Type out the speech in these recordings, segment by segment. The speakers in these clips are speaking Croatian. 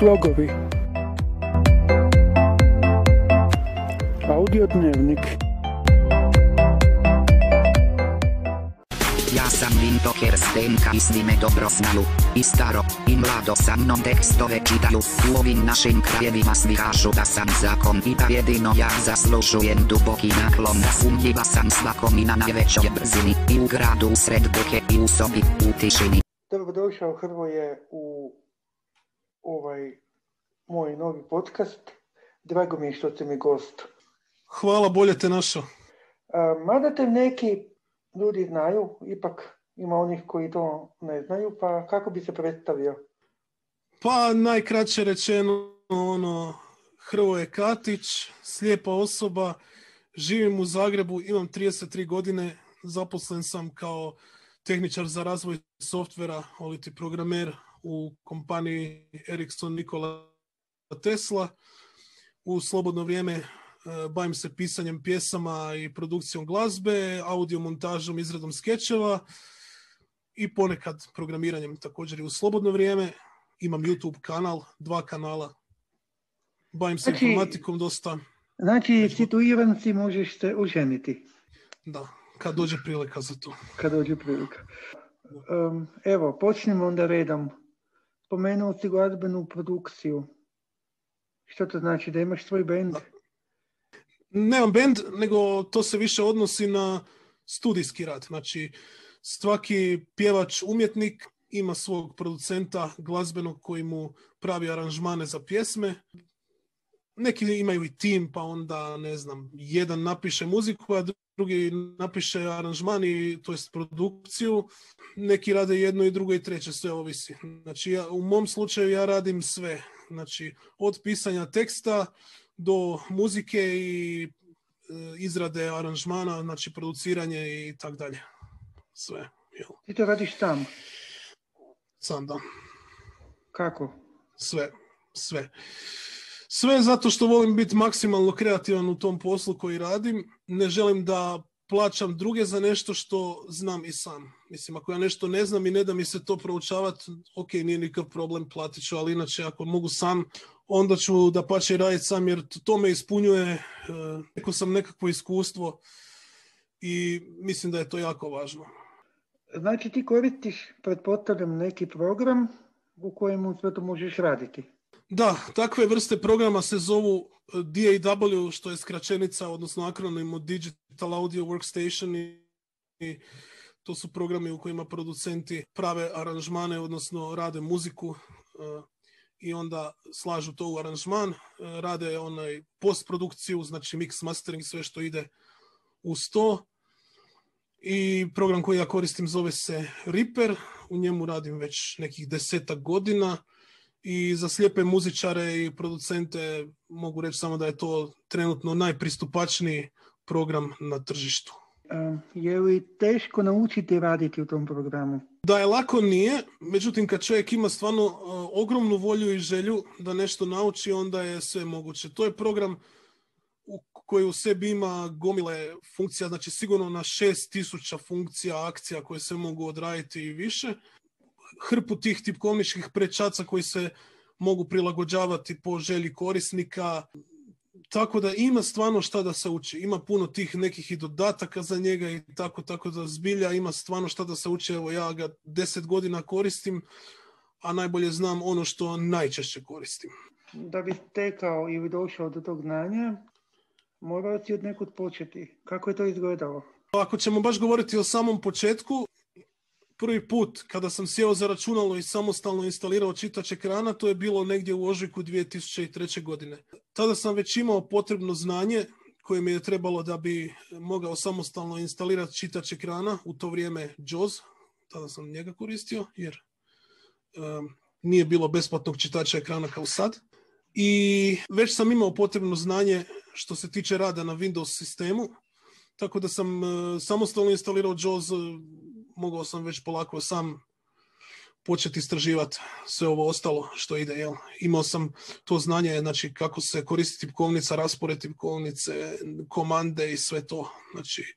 Slogovi. Audio dnevnik. Ja sam Vinto Kerstenka i svi me dobro znaju, i staro, i mlado sa mnom tekstove čitaju, u ovim našim krajevima svi kažu da sam zakon i da jedino ja zaslužujem duboki naklon, da sumnjiva sam svakom i na najvećoj brzini, i u gradu u sred buke i u sobi, u tišini. Dobrodošao Hrvoje u ovaj moj novi podcast. Drago mi je što ste mi gost. Hvala, bolje te našao. Mada te neki ljudi znaju, ipak ima onih koji to ne znaju, pa kako bi se predstavio? Pa najkraće rečeno, ono, Hrvoje Katić, slijepa osoba, živim u Zagrebu, imam 33 godine, zaposlen sam kao tehničar za razvoj softvera, oliti programer u kompaniji Ericsson Nikola Tesla. U slobodno vrijeme e, bavim se pisanjem pjesama i produkcijom glazbe, audio montažom, izradom skečeva i ponekad programiranjem također i u slobodno vrijeme. Imam YouTube kanal, dva kanala. Bavim se Znači- informatikom dosta. Znači, situiran si, možeš se oženiti Da, kad dođe prilika za to. kad dođe prilika. Um, evo, počnemo onda redom. Spomenuo si glazbenu produkciju. Što to znači, da imaš svoj band? Nemam band, nego to se više odnosi na studijski rad. Znači, svaki pjevač, umjetnik ima svog producenta glazbenog koji mu pravi aranžmane za pjesme. Neki imaju i tim, pa onda, ne znam, jedan napiše muziku, a drugi napiše aranžman i to jest produkciju. Neki rade jedno i drugo i treće, sve ovisi. Znači, ja, u mom slučaju ja radim sve. Znači, od pisanja teksta do muzike i e, izrade aranžmana, znači produciranje i tak dalje. Sve, jel? Ti to radiš sam. Sam da. Kako? Sve, sve. Sve zato što volim biti maksimalno kreativan u tom poslu koji radim. Ne želim da plaćam druge za nešto što znam i sam. Mislim, ako ja nešto ne znam i ne da mi se to proučavati, ok, nije nikakav problem, platit ću, ali inače ako mogu sam, onda ću da pače raditi sam jer to me ispunjuje, e, neko sam nekakvo iskustvo i mislim da je to jako važno. Znači ti koristiš, pretpostavljam, neki program u kojemu sve to možeš raditi. Da, takve vrste programa se zovu eh, DAW, što je skraćenica, odnosno akronim od Digital Audio Workstation i, to su programi u kojima producenti prave aranžmane, odnosno rade muziku eh, i onda slažu to u aranžman, eh, rade onaj postprodukciju, znači mix, mastering, sve što ide uz to. I program koji ja koristim zove se Reaper, u njemu radim već nekih desetak godina i za slijepe muzičare i producente mogu reći samo da je to trenutno najpristupačniji program na tržištu. A, je li teško naučiti raditi u tom programu? Da je lako nije, međutim kad čovjek ima stvarno uh, ogromnu volju i želju da nešto nauči, onda je sve moguće. To je program koji u sebi ima gomile funkcija, znači sigurno na 6000 funkcija, akcija koje se mogu odraditi i više. Hrpu tih tipkovničkih prečaca koji se mogu prilagođavati po želji korisnika. Tako da ima stvarno šta da se uči. Ima puno tih nekih i dodataka za njega i tako, tako da zbilja ima stvarno šta da se uči. Evo ja ga deset godina koristim, a najbolje znam ono što najčešće koristim. Da bi stekao ili došao do tog znanja, morao si od nekud početi. Kako je to izgledalo? Ako ćemo baš govoriti o samom početku, prvi put kada sam sjeo za računalo i samostalno instalirao čitač ekrana, to je bilo negdje u ožujku 2003. godine. Tada sam već imao potrebno znanje koje mi je trebalo da bi mogao samostalno instalirati čitač ekrana, u to vrijeme JAWS, tada sam njega koristio jer um, nije bilo besplatnog čitača ekrana kao sad. I već sam imao potrebno znanje što se tiče rada na Windows sistemu, tako da sam samostalno instalirao JAWS, mogao sam već polako sam početi istraživati sve ovo ostalo što ide. Jel? Imao sam to znanje, znači kako se koristi tipkovnica, raspored tipkovnice, komande i sve to. Znači,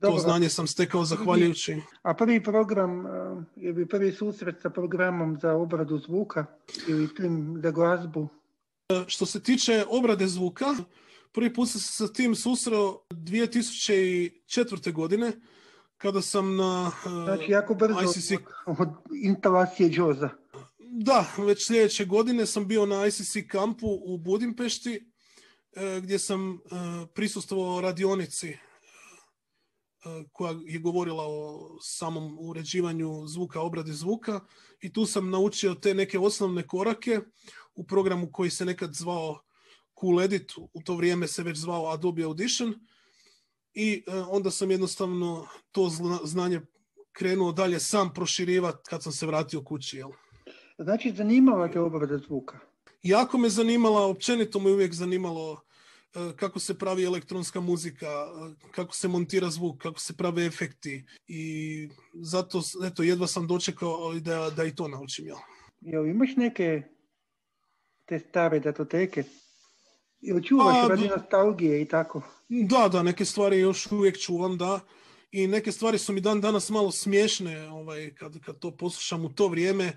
To znanje sam stekao zahvaljujući. A prvi program, je bi prvi susret sa programom za obradu zvuka ili tim za glazbu? Eh, što se tiče obrade zvuka, prvi put sam se sa tim susreo 2004. godine, kada sam na Znači, jako brzo ICC... od instalacije Džoza. Da, već sljedeće godine sam bio na ICC kampu u Budimpešti, gdje sam prisustvovao radionici koja je govorila o samom uređivanju zvuka, obradi zvuka. I tu sam naučio te neke osnovne korake u programu koji se nekad zvao Cool Edit, u to vrijeme se već zvao Adobe Audition i onda sam jednostavno to znanje krenuo dalje sam proširivati kad sam se vratio kući. Jel? Znači, zanimala te obrada zvuka? Jako me zanimala, općenito me uvijek zanimalo E, kako se pravi elektronska muzika, e, kako se montira zvuk, kako se prave efekti i zato eto, jedva sam dočekao da, da i to naučim. Ja. Jel imaš neke te stare datoteke? Ili čuvaš A, radi nostalgije i tako? Da, da, neke stvari još uvijek čuvam, da. I neke stvari su mi dan danas malo smiješne ovaj, kad, kad to poslušam u to vrijeme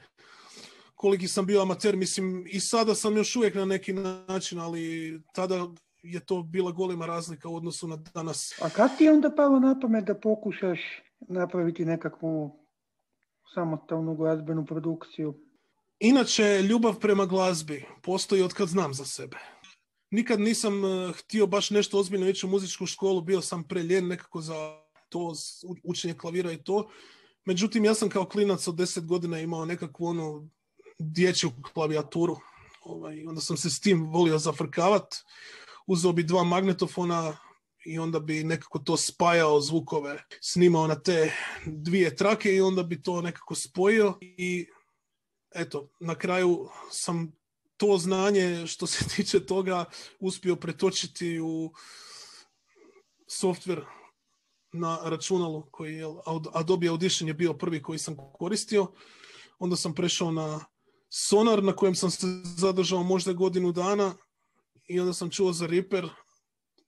koliki sam bio amater, mislim i sada sam još uvijek na neki način, ali tada je to bila golema razlika u odnosu na danas. A kad ti je onda palo na pamet da pokušaš napraviti nekakvu samostalnu glazbenu produkciju? Inače, ljubav prema glazbi postoji od kad znam za sebe. Nikad nisam uh, htio baš nešto ozbiljno ići u muzičku školu, bio sam preljen nekako za to učenje klavira i to. Međutim, ja sam kao klinac od deset godina imao nekakvu onu dječju klavijaturu. Ovaj, onda sam se s tim volio zafrkavati uzeo bi dva magnetofona i onda bi nekako to spajao zvukove, snimao na te dvije trake i onda bi to nekako spojio i eto, na kraju sam to znanje što se tiče toga uspio pretočiti u software na računalu koji je Adobe Audition je bio prvi koji sam koristio. Onda sam prešao na Sonar na kojem sam se zadržao možda godinu dana i onda sam čuo za Reaper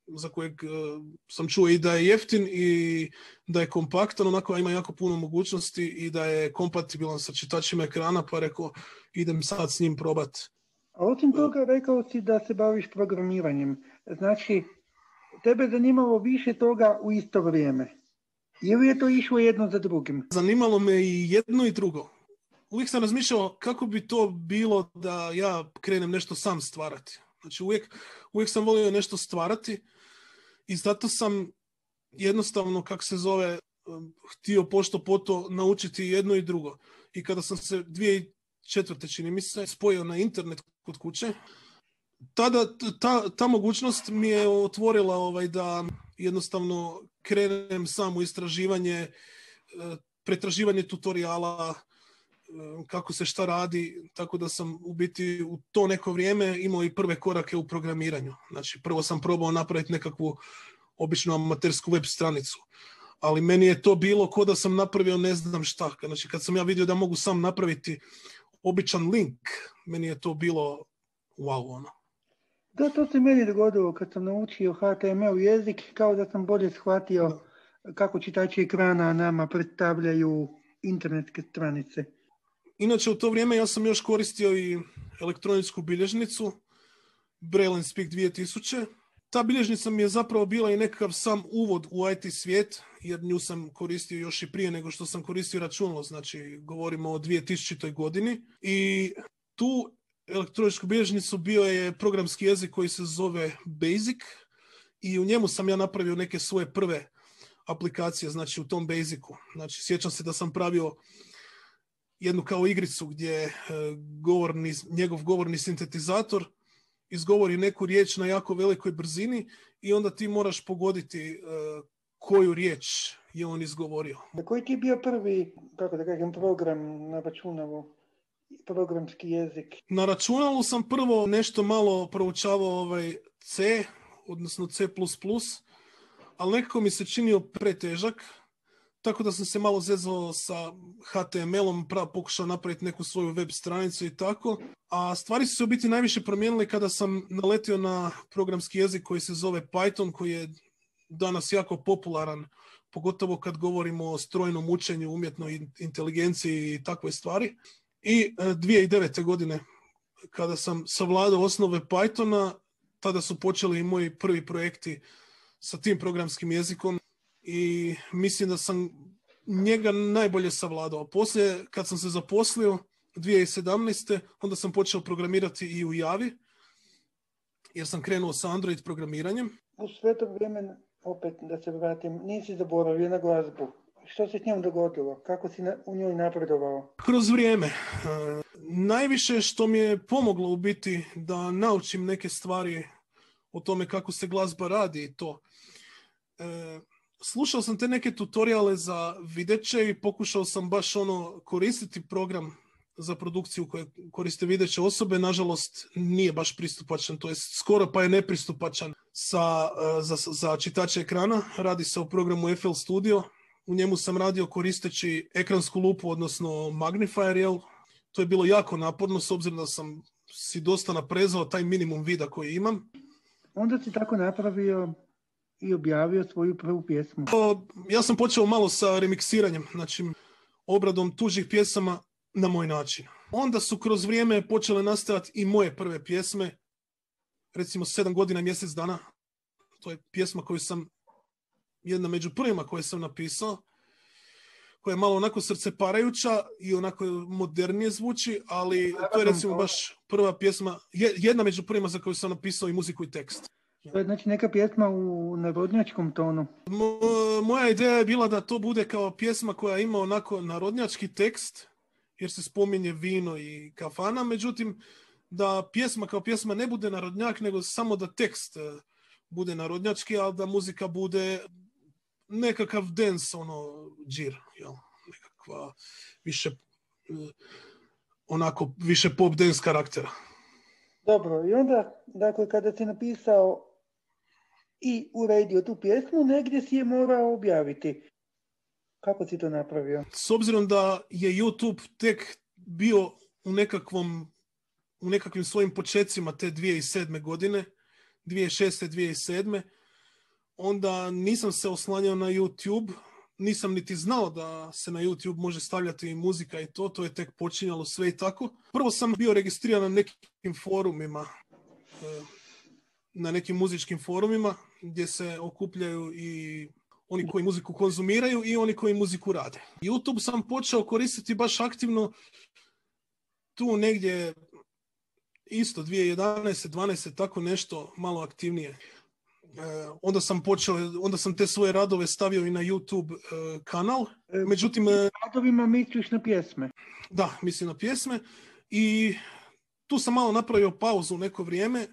za kojeg uh, sam čuo i da je jeftin i da je kompaktan, onako ima jako puno mogućnosti i da je kompatibilan sa čitačima ekrana, pa rekao idem sad s njim probat. A osim toga rekao si da se baviš programiranjem. Znači, tebe zanimalo više toga u isto vrijeme. Ili je to išlo jedno za drugim? Zanimalo me i jedno i drugo. Uvijek sam razmišljao kako bi to bilo da ja krenem nešto sam stvarati. Znači uvijek, uvijek sam volio nešto stvarati i zato sam jednostavno, kak se zove, htio pošto poto naučiti jedno i drugo. I kada sam se dvije četvrte, čini mi se, spojio na internet kod kuće, tada ta, ta mogućnost mi je otvorila ovaj, da jednostavno krenem samo istraživanje, uh, pretraživanje tutoriala, E, kako se šta radi, tako da sam u biti u to neko vrijeme imao i prve korake u programiranju. Znači, prvo sam probao napraviti nekakvu običnu amatersku web stranicu, ali meni je to bilo ko da sam napravio ne znam šta. Znači, kad sam ja vidio da mogu sam napraviti običan link, meni je to bilo wow, ono. Da, to se meni dogodilo kad sam naučio HTML jezik, kao da sam bolje shvatio kako čitači ekrana nama predstavljaju internetske stranice. Inače, u to vrijeme ja sam još koristio i elektroničku bilježnicu, Braille Speak 2000. Ta bilježnica mi je zapravo bila i nekakav sam uvod u IT svijet, jer nju sam koristio još i prije nego što sam koristio računalo, znači govorimo o 2000. godini. I tu elektroničku bilježnicu bio je programski jezik koji se zove Basic i u njemu sam ja napravio neke svoje prve aplikacije, znači u tom Basicu. Znači, sjećam se da sam pravio jednu kao igricu gdje e, govorni, njegov govorni sintetizator izgovori neku riječ na jako velikoj brzini i onda ti moraš pogoditi e, koju riječ je on izgovorio. Da koji ti je bio prvi, kako da kažem, program na računalu? Programski jezik. Na računalu sam prvo nešto malo proučavao ovaj C, odnosno C++, ali nekako mi se činio pretežak tako da sam se malo zezao sa HTML-om, pokušao napraviti neku svoju web stranicu i tako. A stvari su se u biti najviše promijenile kada sam naletio na programski jezik koji se zove Python, koji je danas jako popularan pogotovo kad govorimo o strojnom učenju, umjetnoj in- inteligenciji i takve stvari. I e, 2009. godine kada sam savladao osnove Pythona, tada su počeli i moji prvi projekti sa tim programskim jezikom i mislim da sam njega najbolje savladao. Poslije, kad sam se zaposlio 2017. onda sam počeo programirati i u Javi, jer sam krenuo sa Android programiranjem. U sve to vrijeme, opet da se vratim, nisi zaboravio na glazbu. Što se s njom dogodilo? Kako si na- u njoj napredovao? Kroz vrijeme. E, najviše što mi je pomoglo u biti da naučim neke stvari o tome kako se glazba radi i to. E, slušao sam te neke tutoriale za videće i pokušao sam baš ono koristiti program za produkciju koje koriste videće osobe. Nažalost, nije baš pristupačan, to je skoro pa je nepristupačan sa, e, za, za čitače ekrana. Radi se o programu FL Studio. U njemu sam radio koristeći ekransku lupu, odnosno magnifier, jel? To je bilo jako naporno, s obzirom da sam si dosta naprezao taj minimum vida koji imam. Onda si tako napravio i objavio svoju prvu pjesmu. To- Ja sam počeo malo sa remiksiranjem, znači obradom tuđih pjesama na moj način. Onda su kroz vrijeme počele nastajati i moje prve pjesme, recimo sedam godina i mjesec dana. To je pjesma koju sam, jedna među prvima koje sam napisao, koja je malo onako srceparajuća i onako modernije zvuči, ali to je recimo baš prva pjesma, je- jedna među prvima za koju sam napisao i muziku i tekst. To je znači neka pjesma u narodnjačkom tonu. Mo- moja ideja je bila da to bude kao pjesma koja ima onako narodnjački tekst, jer se spominje vino i kafana, međutim da pjesma kao pjesma ne bude narodnjak, nego samo da tekst e, bude narodnjački, a da muzika bude nekakav dance, ono, džir, jel? Nekakva više e, onako više pop dance karaktera. Dobro, i onda, dakle, kada si napisao i uredio tu pjesmu, negdje si je morao objaviti. Kako si to napravio? s obzirom da je YouTube tek bio u nekakvom u nekakvim svojim počecima te 2007. godine, 2006. 2007. onda nisam se oslanjao na YouTube, nisam niti znao da se na YouTube može stavljati i muzika i to, to je tek počinjalo sve i tako. Prvo sam bio registriran na nekim forumima, e, na nekim muzičkim forumima gdje se okupljaju i oni koji muziku konzumiraju i oni koji muziku rade. YouTube sam počeo koristiti baš aktivno tu negdje isto 2011. 12. tako nešto malo aktivnije. E, onda sam počeo, onda sam te svoje radove stavio i na YouTube e, kanal. E, Međutim, e, Radovima misliš na pjesme. da, mislim na pjesme. I tu sam malo napravio pauzu neko vrijeme.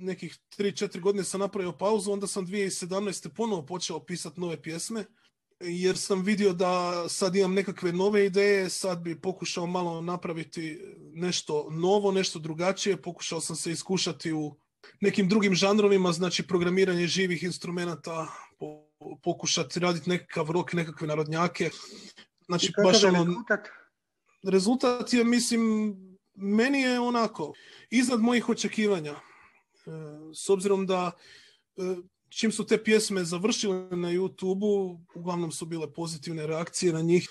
Nekih 3-4 godine sam napravio pauzu, onda sam 2017. ponovo počeo pisati nove pjesme. Jer sam vidio da sad imam nekakve nove ideje, sad bi pokušao malo napraviti nešto novo, nešto drugačije. Pokušao sam se iskušati u nekim drugim žanrovima, znači programiranje živih instrumenata, po- pokušati raditi nekakav rok, nekakve narodnjake. Znači, I baš je ono, rezultat? rezultat je, mislim, meni je onako, iznad mojih očekivanja. E, S obzirom da e, čim su te pjesme završile na YouTube-u, uglavnom su bile pozitivne reakcije na njih.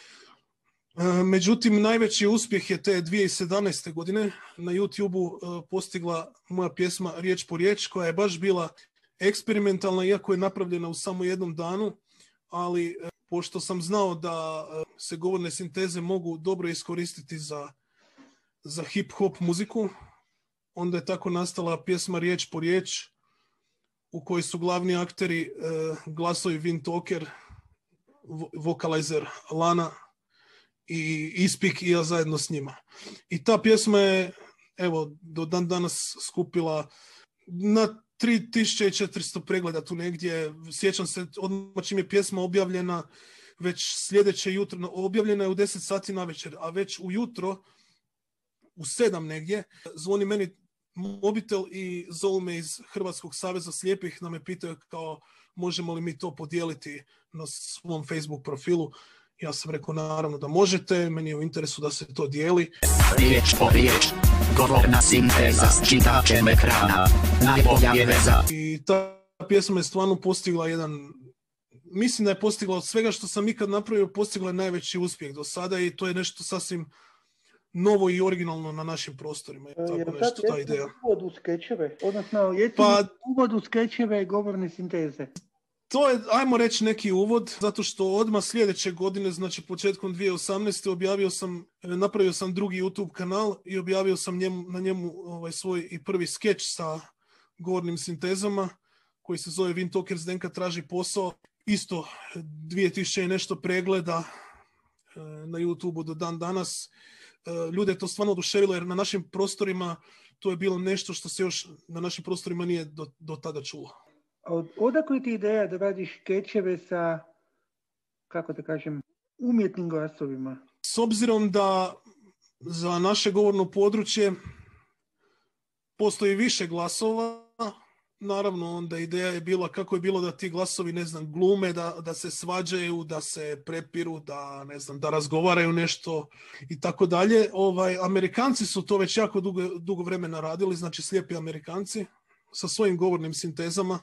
E, Međutim, najveći uspjeh je te 2017. godine na YouTube-u postigla moja pjesma Riječ po riječ, koja je baš bila eksperimentalna, iako je napravljena u samo jednom danu, ali pošto sam znao da se govorne sinteze mogu dobro iskoristiti za, za hip-hop muziku, onda je tako nastala pjesma Riječ po riječ, u kojoj su glavni akteri e, glasovi Vin Toker, vo- vokalizer Lana i Ispik i ja zajedno s njima. I ta pjesma je, evo, do dan danas skupila na 3400 pregleda tu negdje. Sjećam se, odmah čim je pjesma objavljena, već sljedeće jutro, objavljena je u 10 sati na večer, a već ujutro, u 7 negdje, zvoni meni mobitel i zovu me iz Hrvatskog saveza slijepih da me pitaju kao možemo li mi to podijeliti na svom Facebook profilu. Ja sam rekao naravno da možete, meni je u interesu da se to dijeli. Riječ po riječ. Govorna sinteza s čitačem ekrana. Najbolja je veza. I ta pjesma je stvarno postigla jedan mislim da je postigla od svega što sam ikad napravio, postigla je najveći uspjeh do sada i to je nešto sasvim novo i originalno na našim prostorima. Tako Jel nešto, ta ideja. uvod u skečeve? Odnosno, jesi Pa- uvod u skečeve govorne sinteze? To je, ajmo reći, neki uvod, zato što odmah sljedeće godine, znači početkom 2018. objavio sam, e, napravio sam drugi YouTube kanal i objavio sam njemu, na njemu ovaj, svoj i prvi skeč sa govornim sintezama, koji se zove Vin Toker Zdenka traži posao. Isto 2000 i nešto pregleda e, na YouTube do dan danas. E, Ljude je to stvarno oduševilo jer na našim prostorima to je bilo nešto što se još na našim prostorima nije do, do tada čulo. A od, odakle ti ideja da radiš skečeve sa, kako da kažem, umjetnim glasovima? S obzirom da za naše govorno područje postoji više glasova, naravno onda ideja je bila kako je bilo da ti glasovi, ne znam, glume, da, da se svađaju, da se prepiru, da, ne znam, da razgovaraju nešto i tako dalje. Ovaj, Amerikanci su to već jako dugo, dugo vremena radili, znači slijepi Amerikanci sa svojim govornim sintezama.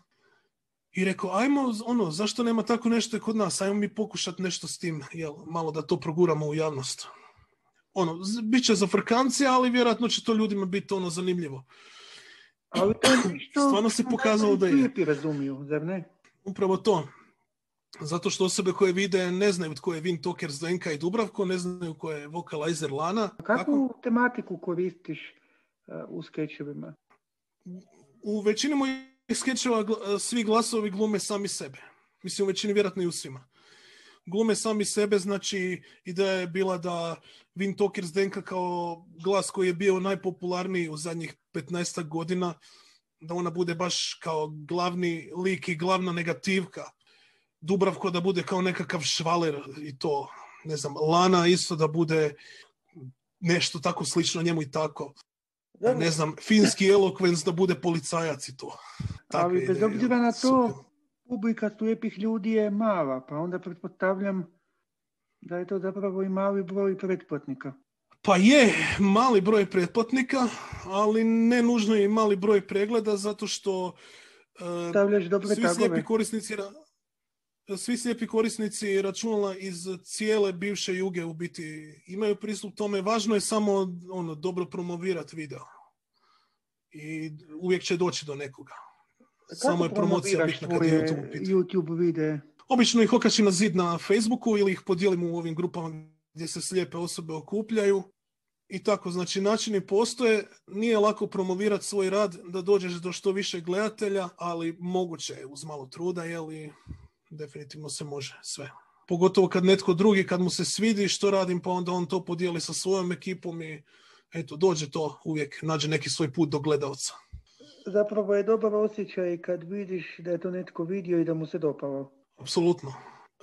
I rekao, ajmo, ono, zašto nema tako nešto i kod nas? Ajmo mi pokušati nešto s tim, jel, malo da to proguramo u javnost. Ono, bit će za frkanci, ali vjerojatno će to ljudima biti ono zanimljivo. Ali to je nešto Stvarno se što pokazalo da je. Slijepi razumiju, zar ne? Upravo to. Zato što osobe koje vide ne znaju tko je Vin Toker, Zdenka i Dubravko, ne znaju ko je vokalizer Lana. Kakvu tematiku koristiš uh, u skečevima? U većini mojih skečeva svi glasovi glume sami sebe. Mislim, u većini vjerojatno i u svima. Glume sami sebe, znači ideja je bila da Vin Toker Zdenka kao glas koji je bio najpopularniji u zadnjih 15 godina, da ona bude baš kao glavni lik i glavna negativka. Dubravko da bude kao nekakav švaler i to, ne znam, Lana isto da bude nešto tako slično njemu i tako. Ne znam, finski elokvens da bude policajac i to. Takve ali bez obzira na to. Publika slijepih ljudi je mala, pa onda pretpostavljam da je to zapravo i mali broj pretplatnika. Pa je mali broj pretplatnika, ali ne nužno i mali broj pregleda, zato što Stavljaš dobre svi tagove. slijepi korisnici svi slijepi korisnici računala iz cijele bivše juge u biti imaju pristup tome. Važno je samo ono dobro promovirati video. I uvijek će doći do nekoga. Samo je promocija bitna kad je YouTube u pitanju. YouTube videe? Obično ih okačim na zid na Facebooku ili ih podijelimo u ovim grupama gdje se slijepe osobe okupljaju. I tako, znači načini postoje, nije lako promovirati svoj rad da dođeš do što više gledatelja, ali moguće je uz malo truda, jeli definitivno se može sve. Pogotovo kad netko drugi, kad mu se svidi što radim, pa onda on to podijeli sa svojom ekipom i eto, dođe to uvijek, nađe neki svoj put do gledalca. Zapravo je dobar osjećaj kad vidiš da je to netko vidio i da mu se dopalo. Apsolutno.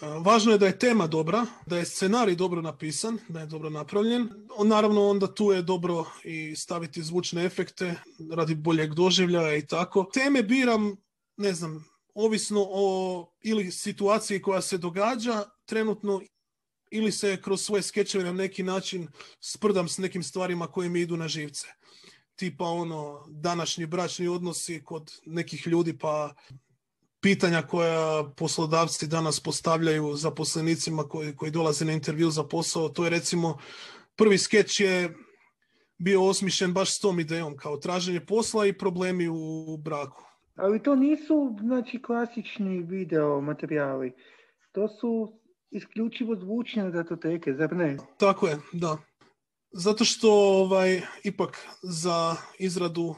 E, Važno je da je tema dobra, da je scenarij dobro napisan, da je dobro napravljen. Naravno, onda tu je dobro i staviti zvučne efekte radi boljeg doživljaja i tako. Teme biram, ne znam, ovisno o ili situaciji koja se događa trenutno ili se kroz svoje skečeve na neki način sprdam s nekim stvarima koje mi idu na živce. Tipa ono, današnji bračni odnosi kod nekih ljudi pa pitanja koja poslodavci danas postavljaju zaposlenicima koji, koji dolaze na intervju za posao. To je recimo, prvi skeč je bio osmišljen baš s tom idejom, kao traženje posla i problemi u braku. Ali to nisu znači klasični video materijali. To su isključivo zvučne datoteke, zar ne? Tako je, da. Zato što ovaj, ipak za izradu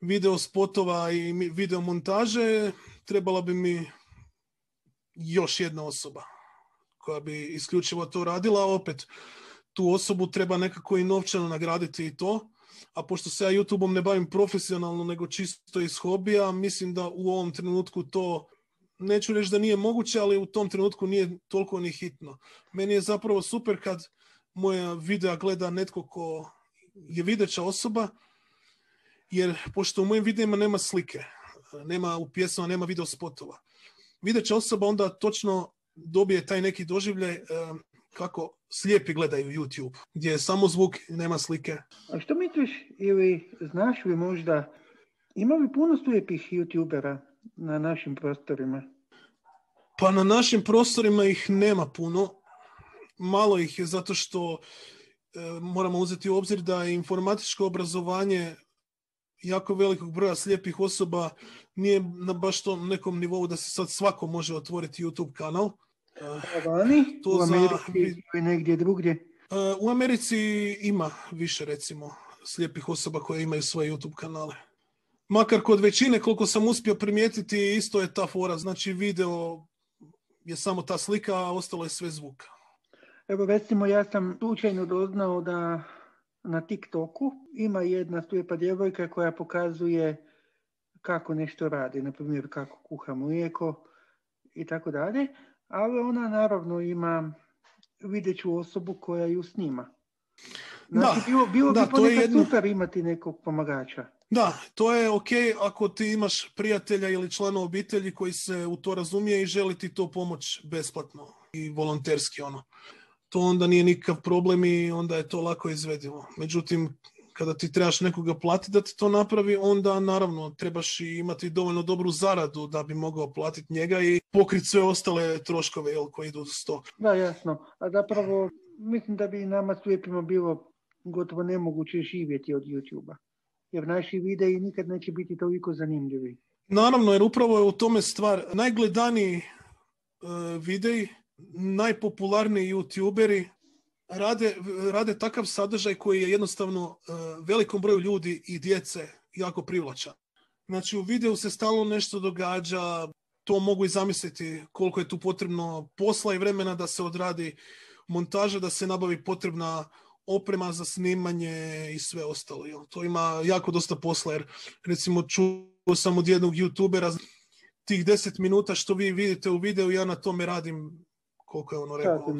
video spotova i video montaže trebala bi mi još jedna osoba koja bi isključivo to radila, opet tu osobu treba nekako i novčano nagraditi i to. A pošto se ja YouTubeom ne bavim profesionalno, nego čisto iz hobija, mislim da u ovom trenutku to, neću reći da nije moguće, ali u tom trenutku nije toliko ni hitno. Meni je zapravo super kad moja videa gleda netko ko je videća osoba, jer pošto u mojim videima nema slike, nema u pjesmama, nema video spotova. Videća osoba onda točno dobije taj neki doživljaj eh, kako slijepi gledaju YouTube, gdje je samo zvuk i nema slike. A što misliš ili znaš li možda, ima li puno slijepih youtubera na našim prostorima? Pa na našim prostorima ih nema puno. Malo ih je zato što e, moramo uzeti u obzir da je informatičko obrazovanje jako velikog broja slijepih osoba nije na baš tom nekom nivou da se sad svako može otvoriti YouTube kanal. A vani? To u za- Americi ili negdje drugdje? E, U Americi ima više recimo slijepih osoba koje imaju svoje YouTube kanale. Makar kod većine, koliko sam uspio primijetiti, isto je ta fora. Znači video je samo ta slika, a ostalo je sve zvuk. Evo recimo ja sam slučajno doznao da na TikToku ima jedna slijepa djevojka koja pokazuje kako nešto radi, na primjer kako kuha mlijeko i tako dalje, ali ona naravno ima videću osobu koja ju snima. Znači, Da, bilo, bilo da, bi to je jedno- super imati nekog pomagača. Da, to je ok ako ti imaš prijatelja ili člana obitelji koji se u to razumije i želi ti to pomoć besplatno i volonterski ono. To onda nije nikakav problem i onda je to lako izvedivo. Međutim, kada ti trebaš nekoga platiti da ti to napravi, onda naravno trebaš i imati dovoljno dobru zaradu da bi mogao platiti njega i pokriti sve ostale troškove jel, koji idu s to. Da, jasno. A zapravo mislim da bi nama slijepima bilo gotovo nemoguće živjeti od YouTube-a. Jer naši videi nikad neće biti toliko zanimljivi. Naravno, jer upravo je u tome stvar. Najgledaniji e, videi, najpopularniji youtuberi rade, rade takav sadržaj koji je jednostavno e, velikom broju ljudi i djece jako privlačan. Znači u videu se stalno nešto događa, to mogu i zamisliti koliko je tu potrebno posla i vremena da se odradi montaža, da se nabavi potrebna oprema za snimanje i sve ostalo. To ima jako dosta posla jer recimo čuo sam od jednog youtubera tih 10 minuta što vi vidite u videu, ja na tome radim koliko je ono rekao,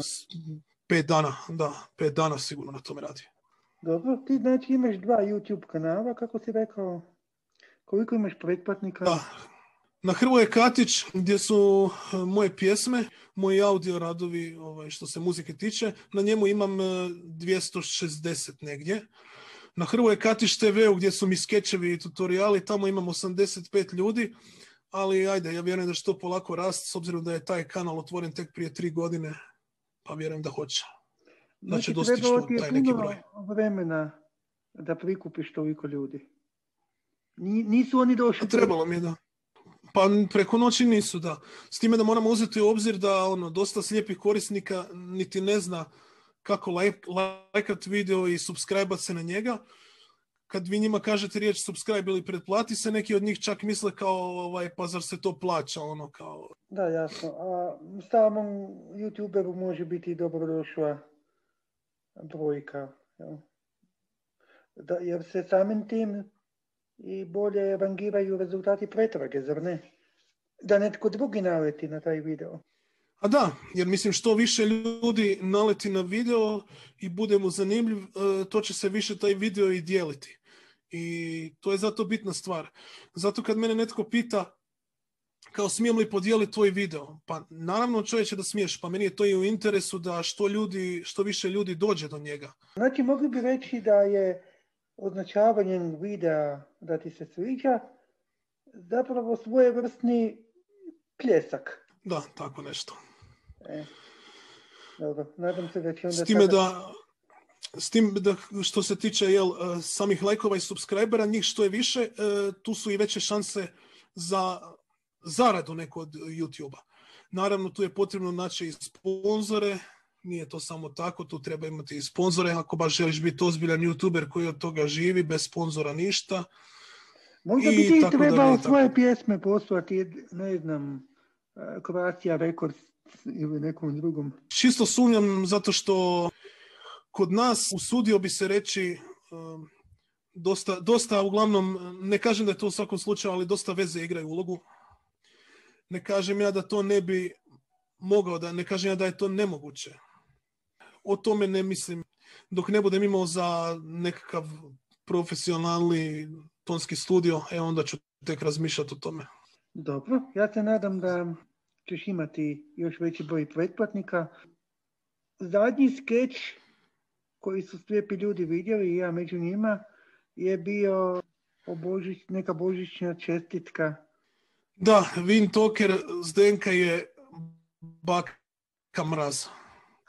pet dana, da, pet dana sigurno na tome radi. Dobro, ti znači imaš dva YouTube kanala, kako si rekao? Koliko imaš pretplatnika? Da. Na Hrvoje Katić gdje su e, moje pjesme, moji audio radovi ovaj, što se muzike tiče, na njemu imam e, 260 negdje. Na Hrvoje Katić TV gdje su mi skečevi i tutoriali, tamo imam 85 ljudi, ali ajde, ja vjerujem da će to polako rast s obzirom da je taj kanal otvoren tek prije tri godine, pa vjerujem da hoće. da će dostići je taj neki puno broj. vremena da prikupiš toliko ljudi. Ni- Nisu oni došli... Trebalo mi je da. Pa preko noći nisu, da. S time da moramo uzeti u obzir da ono, dosta slijepih korisnika niti ne zna kako lajk, lajkat video i subscribe se na njega. Kad vi njima kažete riječ subscribe ili pretplati se, neki od njih čak misle kao, ovaj, pa zar se to plaća, ono kao... Da, jasno. A samom YouTuberu može biti dobrodošla brojka. jel? Da, jer se samim tim i bolje rangiraju rezultati pretrage, zar ne? Da netko drugi naleti na taj video. A da, jer mislim što više ljudi naleti na video i bude mu zanimljiv, e, to će se više taj video i dijeliti. I to je zato bitna stvar. Zato kad mene netko pita kao smijem li podijeliti tvoj video? Pa naravno čovječe da smiješ, pa meni je to i u interesu da što ljudi, što više ljudi dođe do njega. Znači, mogli bi reći da je označavanjem videa da ti se sviđa zapravo svojevrsni pljesak. Da, tako nešto. E, dobro, nadam se da će onda S time sada- da, s tim da što se tiče jel, e, samih lajkova i subscribera, njih što je više, e, tu su i veće šanse za zaradu neko od YouTube-a. Naravno, tu je potrebno naći i sponzore, nije to samo tako, tu treba imati i sponzore, ako baš želiš biti ozbiljan YouTuber koji od toga živi, bez sponzora ništa. Možda i bi ti trebao svoje pjesme poslati, ne znam, e, Croatia Records ili nekom drugom. Čisto sumnjam zato što kod nas usudio bi se reći um, dosta, dosta uglavnom, ne kažem da je to u svakom slučaju, ali dosta veze igraju ulogu. Ne kažem ja da to ne bi mogao, da ne kažem ja da je to nemoguće. O tome ne mislim. Dok ne budem imao za nekakav profesionalni tonski studio, e onda ću tek razmišljati o tome. Dobro, ja se nadam da ćeš imati još veći broj pretplatnika. Zadnji skeč koji su slijepi ljudi vidjeli i ja među njima je bio o Božić, neka božićna čestitka. Da, Vin Toker Zdenka je baka mraz.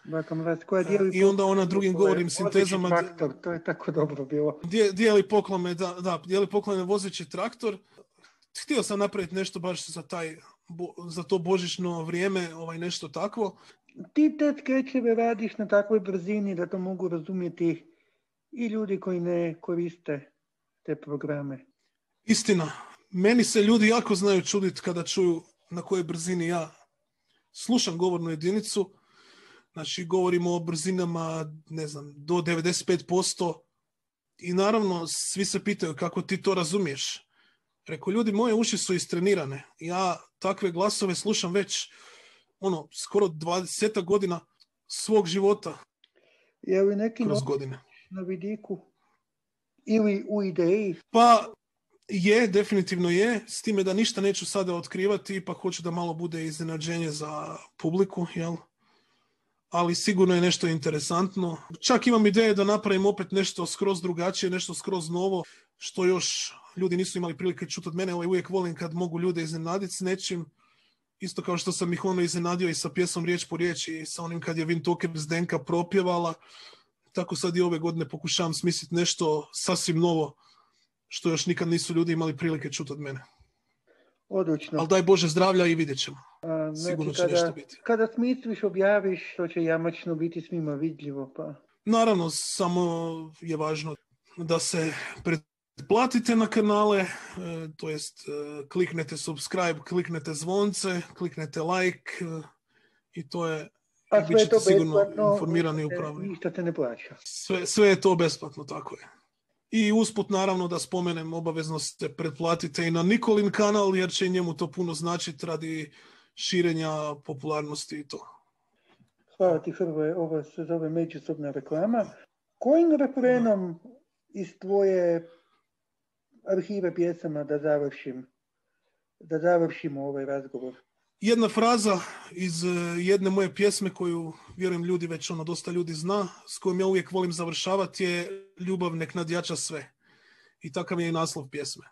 Baka mraz koja dijeli... I onda ona drugim govorim sintezama... Traktor, to je tako dobro bilo. Dije- dijeli poklone, da, da, dijeli poklone vozeći traktor. Htio sam napraviti nešto baš za taj, za to božićno vrijeme, ovaj nešto takvo. Ti te skečeve radiš na takvoj brzini da to mogu razumjeti i ljudi koji ne koriste te programe. Istina, meni se ljudi jako znaju čuditi kada čuju na kojoj brzini ja slušam govornu jedinicu. Znači, govorimo o brzinama, ne znam, do 95%. I naravno, svi se pitaju kako ti to razumiješ. Rekao, ljudi, moje uši su istrenirane. Ja takve glasove slušam već, ono, skoro 20 godina svog života Je li neki kroz godine. na vidiku ili u ideji? Pa je, definitivno je, s time da ništa neću sada otkrivati, ipak hoću da malo bude iznenađenje za publiku, jel? Ali sigurno je nešto interesantno. Čak imam ideje da napravim opet nešto skroz drugačije, nešto skroz novo, što još ljudi nisu imali prilike čuti od mene. Ovaj, uvijek volim kad mogu ljude iznenaditi s nečim. Isto kao što sam ih ono iznenadio i sa pjesom riječ po riječ i sa onim kad je Vin Toker Zdenka propjevala. Tako sad i ove godine pokušavam smisliti nešto sasvim novo što još nikad nisu ljudi imali prilike čuti od mene. Odlično. Ali daj Bože zdravlja i vidjet ćemo. A, sigurno će kada, nešto biti. Kada smisliš, objaviš, to će jamačno biti svima vidljivo. Pa. Naravno, samo je važno da se pretplatite na kanale, e, to jest e, kliknete subscribe, kliknete zvonce, kliknete like e, i to je A sve je ćete to sigurno besplatno, informirani i ništa te- ne plaća. Sve, sve je to besplatno, tako je. I usput naravno da spomenem, obavezno se pretplatite i na Nikolin kanal, jer će njemu to puno značiti radi širenja popularnosti i to. Hvala ti Hrvoje, ovo se zove međusobna reklama. Kojim refrenom iz tvoje arhive pjesama da završim, da završimo ovaj razgovor? Jedna fraza iz eh, jedne moje pjesme koju vjerujem ljudi već ono dosta ljudi zna, s kojom ja uvijek volim završavati je ljubav nek nadjača sve. I takav je i naslov pjesme.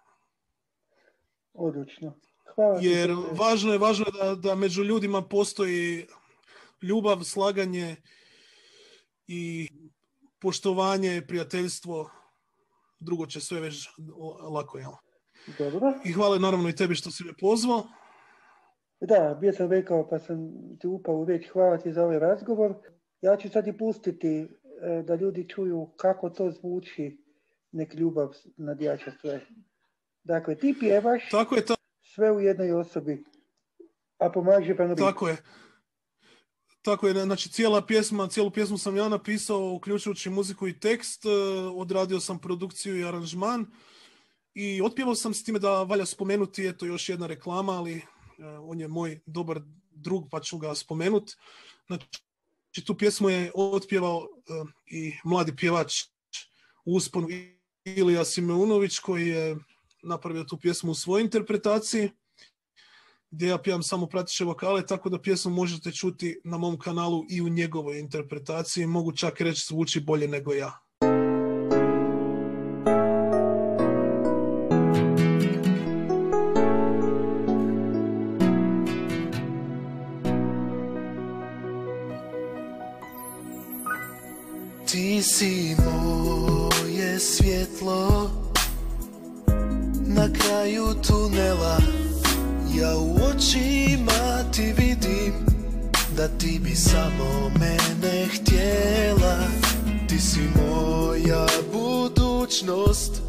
Odlično. Hvala ti, Jer Hrvoje. važno je, važno je da, da među ljudima postoji ljubav, slaganje i poštovanje, prijateljstvo. Drugo će sve već lako, jel? Dobro. I hvala naravno i tebi što si me pozvao. Da, bio sam rekao pa sam ti upao u riječ. Hvala ti za ovaj razgovor. Ja ću sad i pustiti e, da ljudi čuju kako to zvuči nek ljubav nadjača sve. Dakle, ti pjevaš Tako je, ta- sve u jednoj osobi, a pomaže pa tako je. Tako je, znači cijela pjesma, cijelu pjesmu sam ja napisao, uključujući muziku i tekst, e, odradio sam produkciju i aranžman i otpjevao sam s time da valja spomenuti, eto još jedna reklama, ali e, on je moj dobar drug pa ću ga spomenut. Znači tu pjesmu je otpjevao e, i mladi pjevač u usponu Ilija Simeunović koji je napravio tu pjesmu u svojoj interpretaciji gdje ja pjevam samo pratiše vokale, tako da pjesmu možete čuti na mom kanalu i u njegovoj interpretaciji. Mogu čak reći zvuči bolje nego ja. Ti si moje svjetlo na kraju tunela Ja u očima ti vidim da ti bi samo mene htjela. Ti si moja budućnost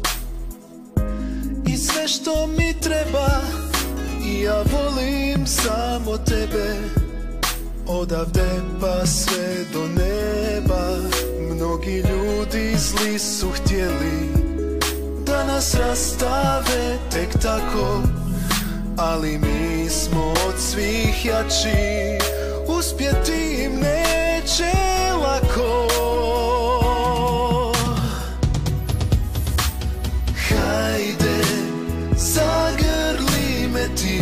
i sve što mi treba. I ja volim samo tebe. Odavde pa sve do neba. Mnogi ljudi zli su htjeli Da nas rastave tek tako Ali mi smo od svih jači. Uspjeti im neće lako. Hajde, zagrli me ti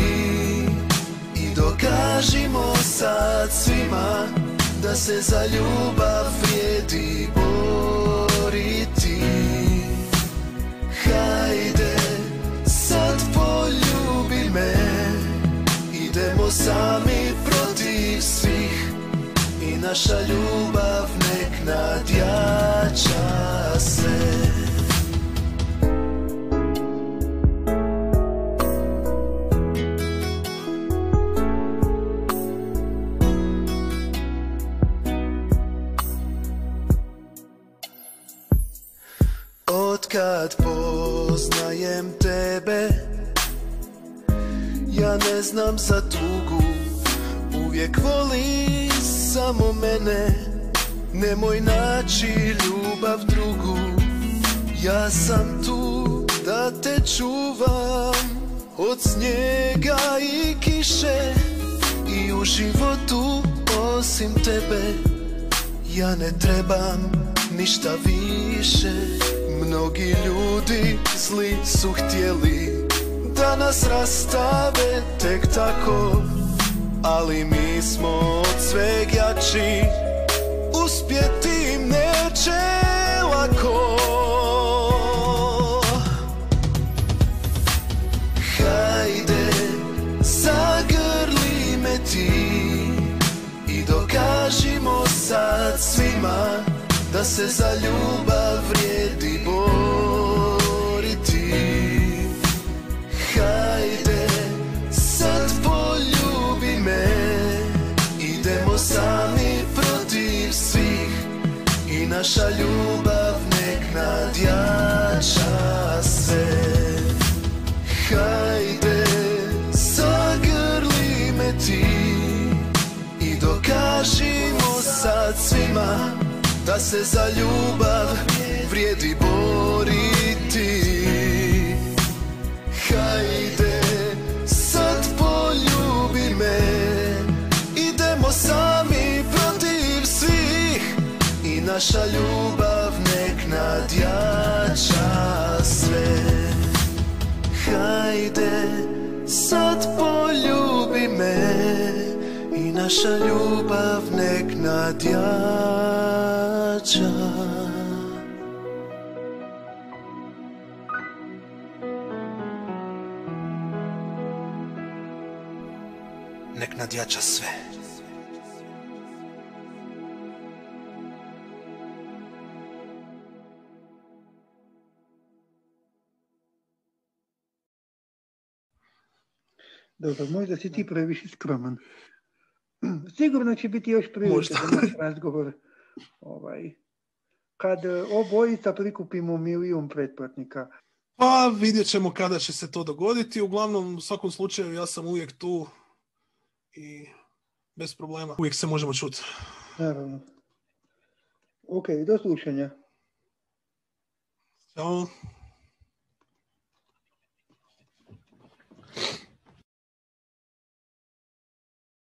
I dokažimo sad svima Da se za ljubav vrijedi sami protiv svih. I naša ljubav nek nadjača sve Otkad poznajem tebe Ja ne znam za tugu Uvijek voli samo mene. Nemoj naći ljubav drugu. Ja sam tu da te čuvam Od snijega i kiše. I u životu osim tebe Ja ne trebam ništa više. Mnogi ljudi zli su htjeli Da nas rastave tek tako Ali mi smo od sveg jači. Uspjeti im neće lako. Hajde, zagrli me ti I dokažimo sad svima Da se za ljubav vrijedi boriti ljubav nek nadjača sve. Hajde, zagrli me ti I dokažimo sad svima Da se za ljubav vrijedi boriti naša ljubav nek nadjača sve. Hajde, sad poljubi me I naša ljubav nek nadjača. Nek nadjača sve Dobro, pa možda si ti previše skroman. Sigurno će biti još prilike za razgovor. Ovaj, kad obojica prikupimo milijun pretplatnika. Pa vidjet ćemo kada će se to dogoditi. Uglavnom, u svakom slučaju, ja sam uvijek tu i bez problema. Uvijek se možemo čuti. Naravno. Ok, do slušanja. Ćao.